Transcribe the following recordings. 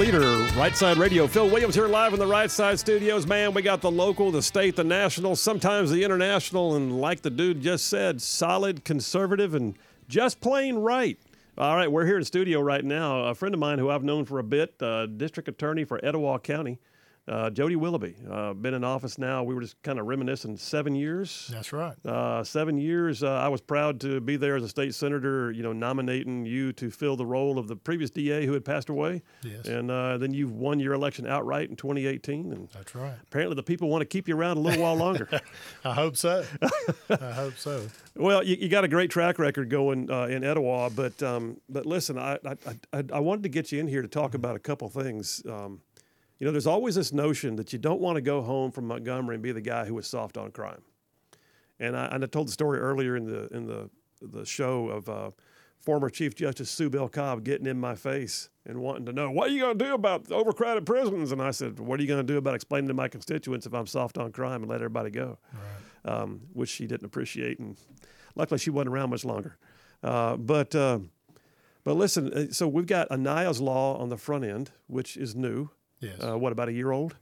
Leader, Right Side Radio. Phil Williams here live in the Right Side Studios. Man, we got the local, the state, the national, sometimes the international, and like the dude just said, solid, conservative, and just plain right. All right, we're here in studio right now. A friend of mine who I've known for a bit, uh, district attorney for Etowah County, uh, Jody Willoughby. Uh, been in office now. We were just kind of reminiscing seven years. That's right. Uh, seven years. Uh, I was proud to be there as a state senator, you know, nominating you to fill the role of the previous DA who had passed away. Yes. And uh, then you've won your election outright in 2018. And That's right. apparently the people want to keep you around a little while longer. I hope so. I hope so. well, you, you got a great track record going uh, in Etowah, but um, but listen, I, I I I wanted to get you in here to talk about a couple things. Um, you know, there's always this notion that you don't want to go home from Montgomery and be the guy who was soft on crime. And I, and I told the story earlier in the in the the show of uh, former Chief Justice Sue Bell Cobb getting in my face and wanting to know what are you going to do about overcrowded prisons. And I said, what are you going to do about explaining to my constituents if I'm soft on crime and let everybody go? Um, which she didn't appreciate, and luckily she wasn't around much longer. Uh, but uh, but listen, uh, so we've got Aniah's law on the front end, which is new. Yes. Uh, what about a year old?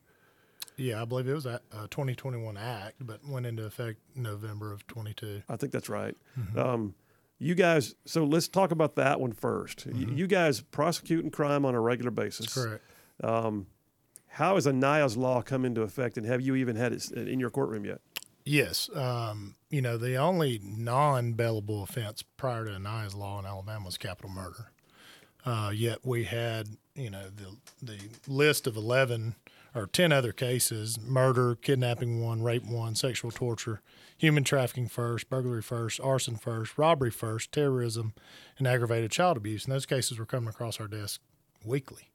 yeah, I believe it was a uh, 2021 act, but went into effect November of 22. I think that's right. Um, you guys, so let's talk about that one 1st Y- You guys prosecuting crime on a regular basis. Correct. How has Aniah's law come into effect, and have you even had it in your courtroom yet? Yes. Um, you know, the only non bailable offense prior to Aniah's law in Alabama was capital murder. Uh, yet we had, you know, the the list of 11 or 10 other cases murder, kidnapping one, rape one, sexual torture, human trafficking first, burglary first, arson first, robbery first, terrorism, and aggravated child abuse. And those cases were coming across our desk weekly.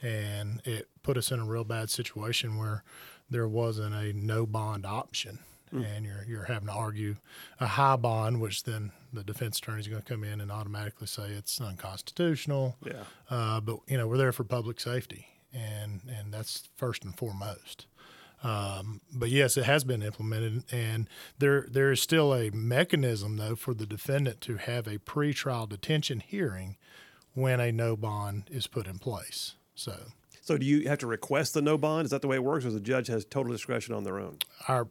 And it put us in a real bad situation where there wasn't a no bond option. And you're, you're having to argue a high bond, which then the defense attorney is going to come in and automatically say it's unconstitutional. Yeah. Uh, but you know we're there for public safety, and and that's first and foremost. Um, but yes, it has been implemented, and there there is still a mechanism though for the defendant to have a pretrial detention hearing when a no bond is put in place. So So do you have to request the no bond? Is that the way it works, or does the judge has total discretion on their own? our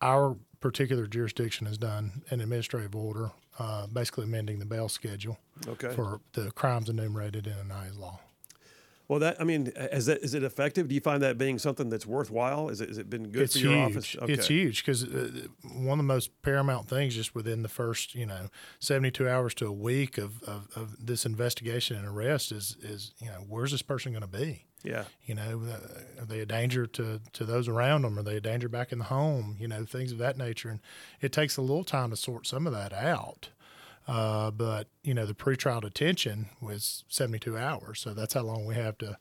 our particular jurisdiction has done an administrative order, uh, basically amending the bail schedule Okay. for the crimes enumerated in an Aniah's law. Well, that I mean, is that is it effective? Do you find that being something that's worthwhile? Is it has it been good it's for your huge. office? It's huge because uh, one of the most paramount things just within the first, you know, 72 hours to a week of, of, of this investigation and arrest is, is, you know, where's this person going to be? Yeah. You know, are they a danger to, to those around them? Are they a danger back in the home? You know, things of that nature. And it takes a little time to sort some of that out. Uh, but you know, the pretrial detention was 72 hours, so that's how long we have to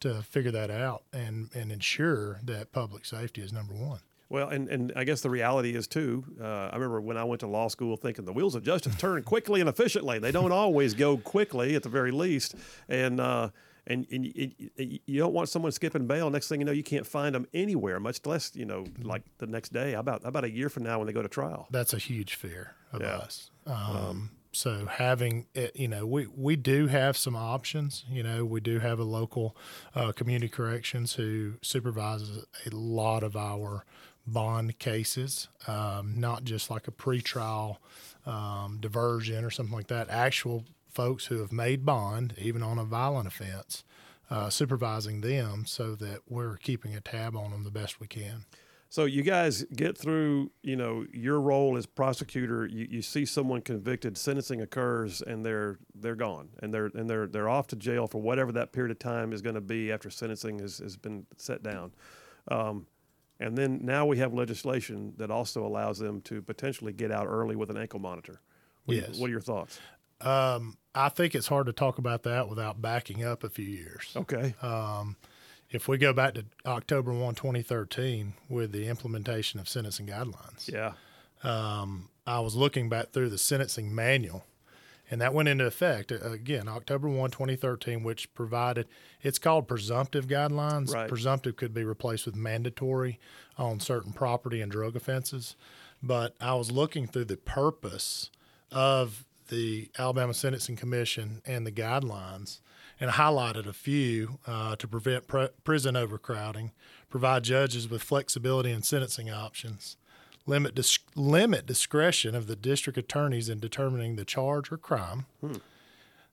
to figure that out and and ensure that public safety is number one. Well, and, and I guess the reality is too. Uh, I remember when I went to law school thinking the wheels of justice turn quickly and efficiently. They don't always go quickly, at the very least. And uh, and, and you, you- you don't want someone skipping bail. Next thing you know, you can't find them anywhere, much less you know like the next day. How about how about a year from now when they go to trial? That's a huge fear of Yeah. us. Um, so having it, you know, we we do have some options. You know, we do have a local uh, community corrections who supervises a lot of our bond cases, um, not just like a pretrial um, diversion or something like that. Actual folks who have made bond, even on a violent offense, uh, supervising them so that we're keeping a tab on them the best we can. So you guys get through, you know, your role as prosecutor. You, you see someone convicted, sentencing occurs, and they're they're gone, and they're and they're they're off to jail for whatever that period of time is going to be after sentencing has, has been set down. Um, and then now we have legislation that also allows them to potentially get out early with an ankle monitor. What, Yes. what are your thoughts? Um, I think it's hard to talk about that without backing up a few years. Okay. Um, if we go back to October 1, 2013, with the implementation of sentencing guidelines, yeah. um, I was looking back through the sentencing manual, and that went into effect uh, again October 1, 2013, which provided it's called presumptive guidelines. Right. Presumptive could be replaced with mandatory on certain property and drug offenses. But I was looking through the purpose of the Alabama Sentencing Commission and the guidelines and highlighted a few uh, to prevent pr- prison overcrowding, provide judges with flexibility in sentencing options, limit dis- limit discretion of the district attorneys in determining the charge or crime.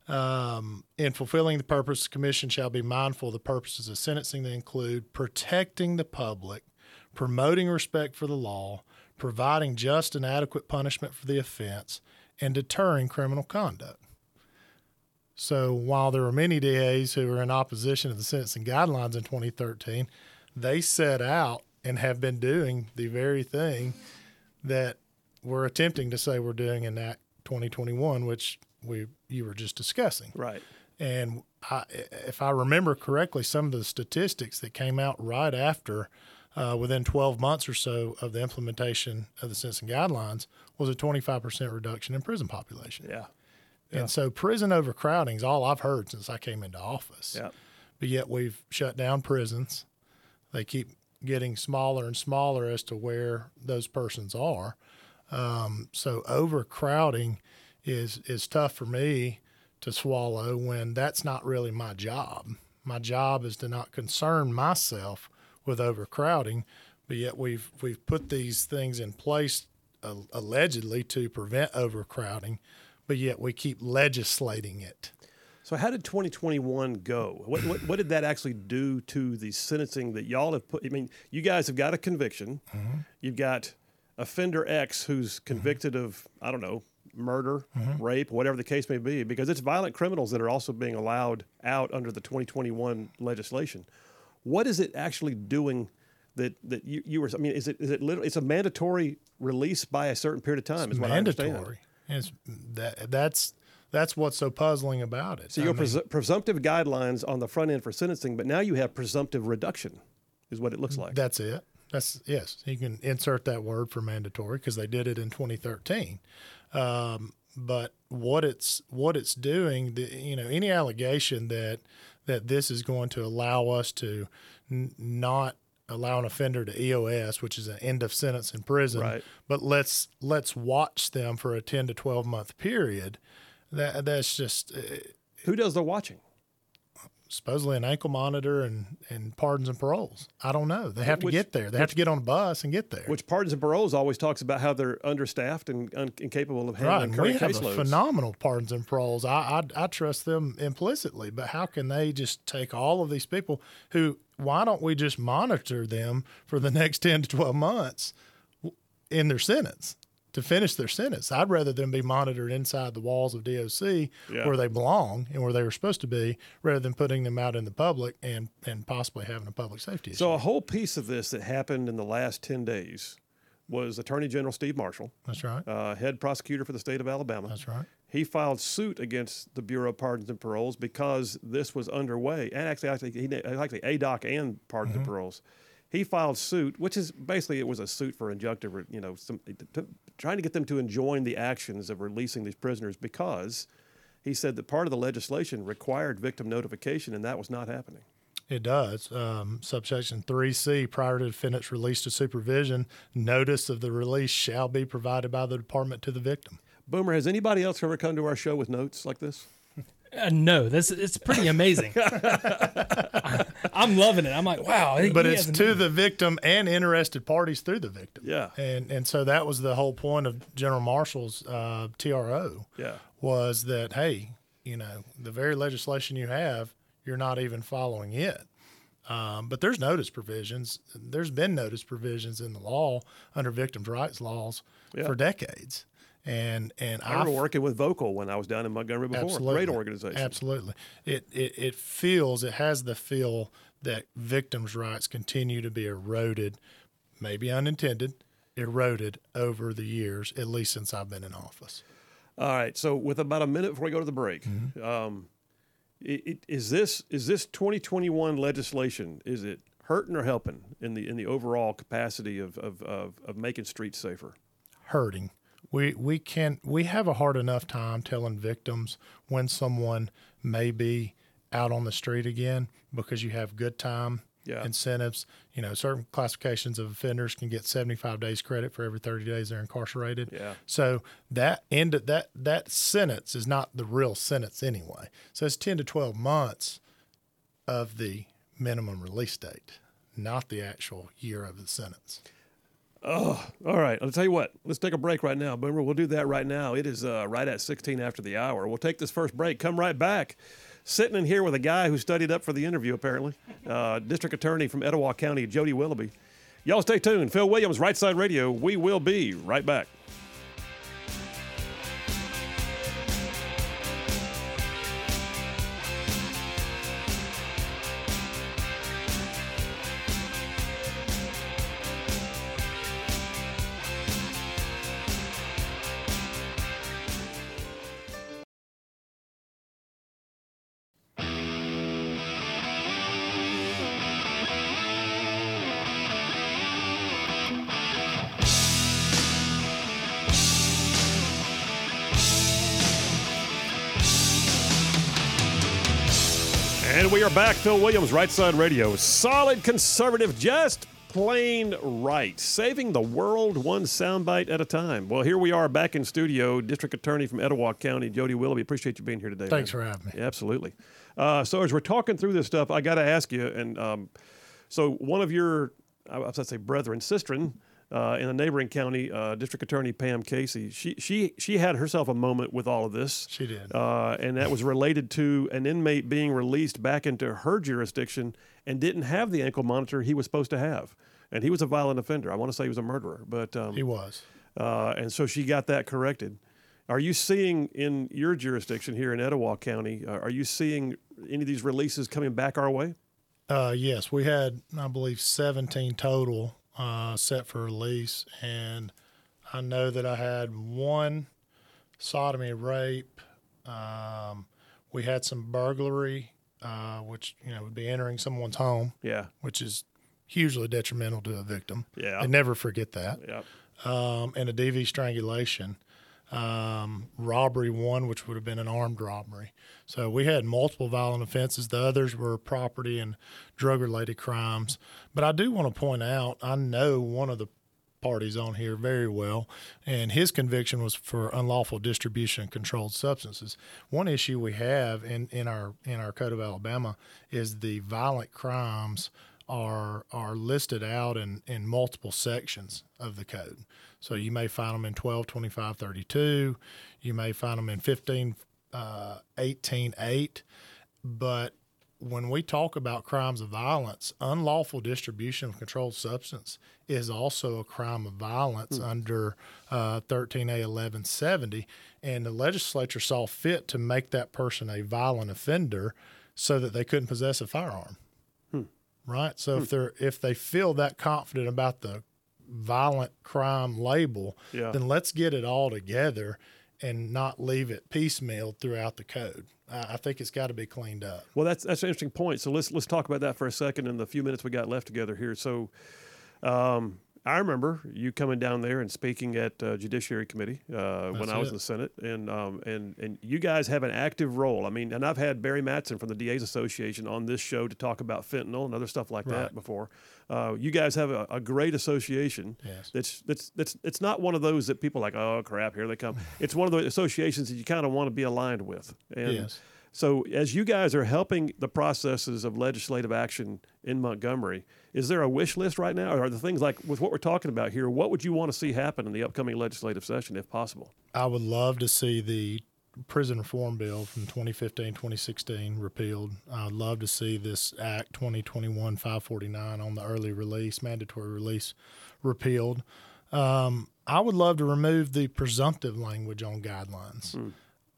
Um, in fulfilling the purpose, the commission shall be mindful of the purposes of sentencing that include protecting the public, promoting respect for the law, providing just and adequate punishment for the offense, and deterring criminal conduct. So while there were many DAs who were in opposition to the sentencing guidelines in 2013, they set out and have been doing the very thing that we're attempting to say we're doing in Act 2021, which we you were just discussing. Right. And I, if I remember correctly, some of the statistics that came out right after, uh, within 12 months or so of the implementation of the sentencing guidelines, was a 25% reduction in prison population. Yeah. And so prison overcrowding is all I've heard since I came into office. Yeah. But yet we've shut down prisons. They keep getting smaller and smaller as to where those persons are. Um, so overcrowding is is tough for me to swallow when that's not really my job. My job is to not concern myself with overcrowding, but yet we've we've put these things in place uh, allegedly to prevent overcrowding, but yet we keep legislating it. So how did 2021 go? What, what, what did that actually do to the sentencing that y'all have put? I mean, you guys have got a conviction. Mm-hmm. You've got offender X who's mm-hmm. convicted of, I don't know, murder, mm-hmm. rape, whatever the case may be, because it's violent criminals that are also being allowed out under the 2021 legislation. What is it actually doing that, that you, you were, I mean, is it, is it literally, it's a mandatory release by a certain period of time is what I understand. mandatory. It's that that's that's what's so puzzling about it. So I you mean, have presumptive guidelines on the front end for sentencing, but now you have presumptive reduction, is what it looks like. that's it. That's yes. You can insert that word for mandatory because they did it in 2013. Um, but what it's what it's doing, the, you know, any allegation that that this is going to allow us to n- not allow an offender to EOS, which is an end of sentence in prison, Right. but let's let's watch them for a 10 to 12 month period. That that's just uh, Who does the watching? Supposedly an ankle monitor and, and pardons and paroles. I don't know. They have to get there. They have to get on a bus and get there. Which pardons and paroles always talks about how they're understaffed and un- incapable of right. handling And we current caseloads. phenomenal pardons and paroles. I, I I trust them implicitly, but how can they just take all of these people who? Why don't we just monitor them for the next ten to twelve months in their sentence? To finish their sentence, I'd rather them be monitored inside the walls of DOC Yeah. where they belong and where they were supposed to be, rather than putting them out in the public and and possibly having a public safety issue. So a whole piece of this that happened in the last 10 days was Attorney General Steve Marshall, That's right. uh, head prosecutor for the state of Alabama. That's right. He filed suit against the Bureau of Pardons and Paroles because this was underway, and actually, actually, he, actually ADOC and Pardons Mm-hmm. and Paroles. He filed suit, which is basically it was a suit for injunctive, you know, some, to, trying to get them to enjoin the actions of releasing these prisoners because he said that part of the legislation required victim notification, and that was not happening. It does. Um, subsection 3C, prior to defendant's release to supervision, notice of the release shall be provided by the department to the victim. Boomer, has anybody else ever come to our show with notes like this? Uh, no, this it's pretty amazing. I'm loving it. I'm like, wow. But it's has a- to the victim and interested parties through the victim. Yeah. And and so that was the whole point of General Marshall's uh, TRO Yeah. was that hey, you know, the very legislation you have, you're not even following it. Um, but there's notice provisions. There's been notice provisions in the law under victims' rights laws Yeah. for decades. And and I remember f- working with Vocal when I was down in Montgomery before. Absolutely. Great organization. Absolutely. It, it it feels it has the feel that victims' rights continue to be eroded, maybe unintended, eroded over the years, at least since I've been in office. All right. So with about a minute before we go to the break, Mm-hmm. um, it, it, is this is this 2021 legislation? Is it hurting or helping in the in the overall capacity of of, of, of making streets safer? hurting. We we can we have a hard enough time telling victims when someone may be out on the street again because you have good time Yeah. incentives. You know, certain classifications of offenders can get 75 days credit for every 30 days they're incarcerated. Yeah. So that end that that sentence is not the real sentence anyway. So it's 10 to 12 months of the minimum release date, not the actual year of the sentence. Oh, all right, I'll tell you what. Let's take a break right now, Boomer. We'll do that right now. It is uh, right at 16 after the hour. We'll take this first break. Come right back. Sitting in here with a guy who studied up for the interview, apparently, uh, District Attorney from Etowah County, Jody Willoughby. Y'all stay tuned. Phil Williams, Right Side Radio. We will be right back. And we are back. Phil Williams, Right Side Radio. Solid conservative, just plain right. Saving the world one soundbite at a time. Well, here we are back in studio. District Attorney from Etowah County, Jody Willoughby. Appreciate you being here today. Thanks man. for having me. Yeah, absolutely. Uh, so as we're talking through this stuff, I got to ask you, and um, so one of your, I was going to say brethren, sistren, uh, in a neighboring county, uh, District Attorney Pam Casey, she she she had herself a moment with all of this. She did. uh, and that was related to an inmate being released back into her jurisdiction and didn't have the ankle monitor he was supposed to have, and he was a violent offender. I want to say he was a murderer, but um, He was. uh, and so she got that corrected. Are you seeing in your jurisdiction here in Etowah County? Uh, are you seeing any of these releases coming back our way? Uh, yes, we had, I believe, 17 total uh, set for release. And I know that I had one sodomy rape. Um, we had some burglary, uh, which, you know, would be entering someone's home, Yeah, which is hugely detrimental to a victim. Yeah. I never forget that. yeah, um, and a DV strangulation, um, robbery one, which would have been an armed robbery. So we had multiple violent offenses. The others were property and drug related crimes. But I do want to point out, I know one of the parties on here very well, and his conviction was for unlawful distribution of controlled substances. One issue we have in, in our in our code of Alabama is the violent crimes are are listed out in, in multiple sections of the code. So you may find them in 12, 25, 32. You may find them in 15, uh, 18, 8. But when we talk about crimes of violence, unlawful distribution of controlled substance is also a crime of violence under uh, 13A 1170. And the legislature saw fit to make that person a violent offender so that they couldn't possess a firearm right? So if they're if they feel that confident about the violent crime label, Yeah. then let's get it all together and not leave it piecemeal throughout the code. I, I think it's got to be cleaned up. Well, that's that's an interesting point. So let's let's talk about that for a second in the few minutes we got left together here. So, um, I remember you coming down there and speaking at uh, Judiciary Committee uh, when I was it. in the Senate, and um, and and you guys have an active role. I mean, and I've had Barry Matson from the DA's Association on this show to talk about fentanyl and other stuff like that before. Uh, you guys have a, a great association. Yes. That's that's that's it's not one of those that people are like, oh crap, here they come. It's one of the associations that you kind of want to be aligned with. And Yes. so, as you guys are helping the processes of legislative action in Montgomery, is there a wish list right now? Or are the things like with what we're talking about here, what would you want to see happen in the upcoming legislative session if possible? I would love to see the prison reform bill from 2015 2016 repealed. I'd love to see this Act 2021 549 on the early release, mandatory release, repealed. Um, I would love to remove the presumptive language on guidelines.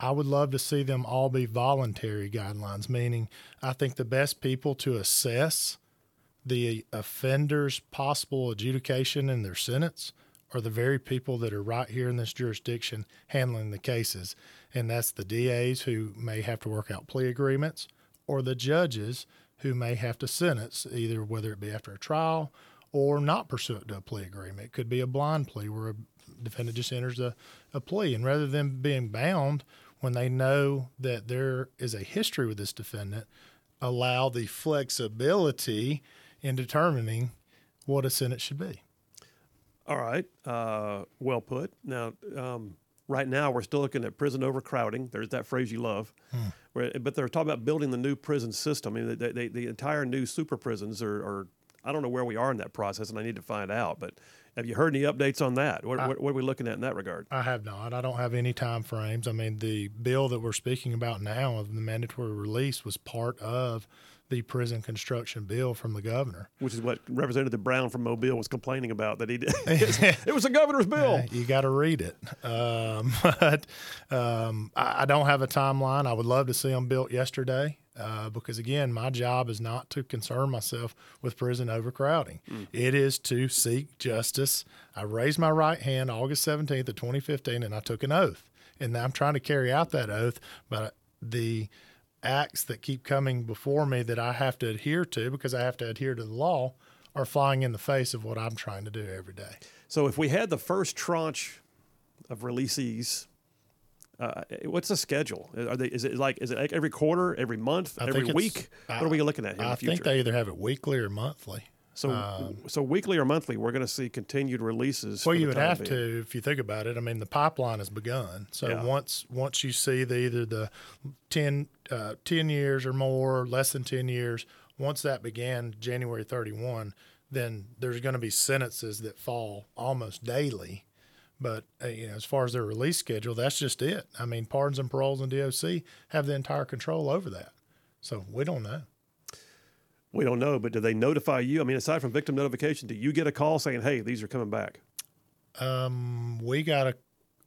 I would love to see them all be voluntary guidelines, meaning I think the best people to assess the offender's possible adjudication in their sentence are the very people that are right here in this jurisdiction handling the cases. And that's the DAs who may have to work out plea agreements or the judges who may have to sentence, either whether it be after a trial or not pursuant to a plea agreement. It could be a blind plea where a defendant just enters a, a plea. And rather than being bound when they know that there is a history with this defendant, allow the flexibility in determining what a sentence should be. All right. Uh, well put. Now, um, right now, we're still looking at prison overcrowding. There's that phrase you love. Where, but they're talking about building the new prison system. I mean, they, they, the entire new super prisons are, are, I don't know where we are in that process, and I need to find out. But have you heard any updates on that? What, what, what are we looking at in that regard? I have not. I don't have any time frames. I mean, the bill that we're speaking about now of the mandatory release was part of the prison construction bill from the governor. Which is what Representative Brown from Mobile was complaining about that he did. it was the governor's bill. You got to read it. Um, but um, I, I don't have a timeline. I would love to see them built yesterday. Uh, because again, my job is not to concern myself with prison overcrowding. It is to seek justice. I raised my right hand August 17th of 2015 and I took an oath. And I'm trying to carry out that oath, but the acts that keep coming before me that I have to adhere to because I have to adhere to the law are flying in the face of what I'm trying to do every day. So if we had the first tranche of releasees, uh, what's the schedule? Are they? Is it like? Is it like every quarter, every month, I every week? what are we looking at here in I think they either have it weekly or monthly. So, so weekly or monthly, we're going to see continued releases. Well, you would have being. to if you think about it. I mean, the pipeline has begun. So Yeah. once once you see the either the 10, uh, 10 years or more, less than ten years, once that began January thirty one, then there's going to be sentences that fall almost daily. But uh, you know, as far as their release schedule, that's just it. I mean, pardons and paroles and DOC have the entire control over that. So we don't know. We don't know, but do they notify you? I mean, aside from victim notification, do you get a call saying, "Hey, these are coming back"? Um, we got a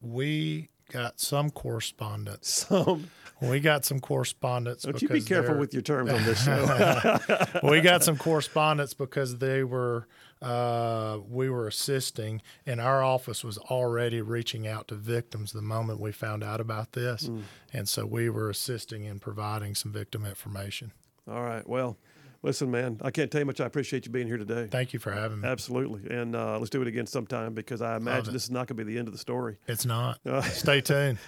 we got some correspondence. Some. We got some correspondence. Don't you be careful with your terms on this show. we got some correspondence because they were uh, we were assisting, and our office was already reaching out to victims the moment we found out about this, Mm. and so we were assisting in providing some victim information. All right. Well, listen, man, I can't tell you much I appreciate you being here today. Thank you for having me. Absolutely, and uh, let's do it again sometime because I imagine this is not going to be the end of the story. It's not. Stay tuned.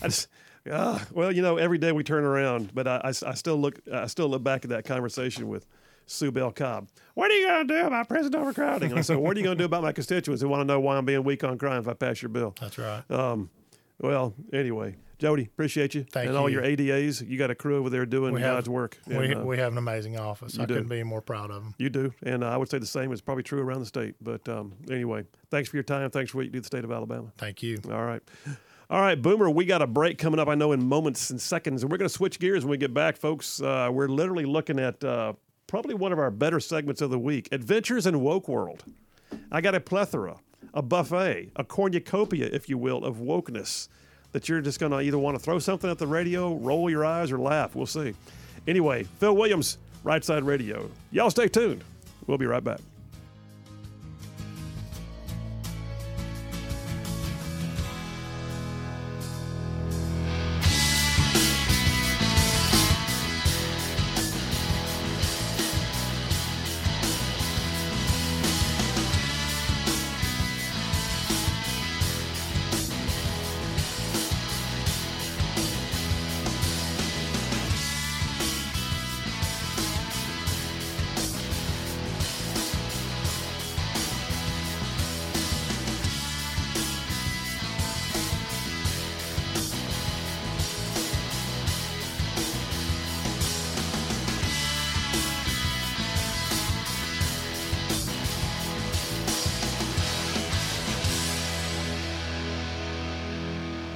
I just, ah, well, you know, every day we turn around, but I, I, I still look, I still look back at that conversation with Sue Bell Cobb. What are you going to do about prison overcrowding? And I said, What are you going to do about my constituents who want to know why I'm being weak on crime if I pass your bill? That's right. Um, well, anyway, Jody, appreciate you Thank and all your ADAs. You got a crew over there doing We have- God's work. we, uh, we have an amazing office. I do. couldn't be more proud of them. you do, and uh, I would say the same is probably true around the state. But um, anyway, thanks for your time. Thanks for what you do to the state of Alabama. Thank you. All right. All right, Boomer, we got a break coming up, I know, in moments and seconds. And we're going to switch gears when we get back, folks. Uh, we're literally looking at uh, probably one of our better segments of the week Adventures in Woke World. I got a plethora, a buffet, a cornucopia, if you will, of wokeness that you're just going to either want to throw something at the radio, roll your eyes, or laugh. We'll see. Anyway, Phil Williams, Right Side Radio. Y'all stay tuned. We'll be right back.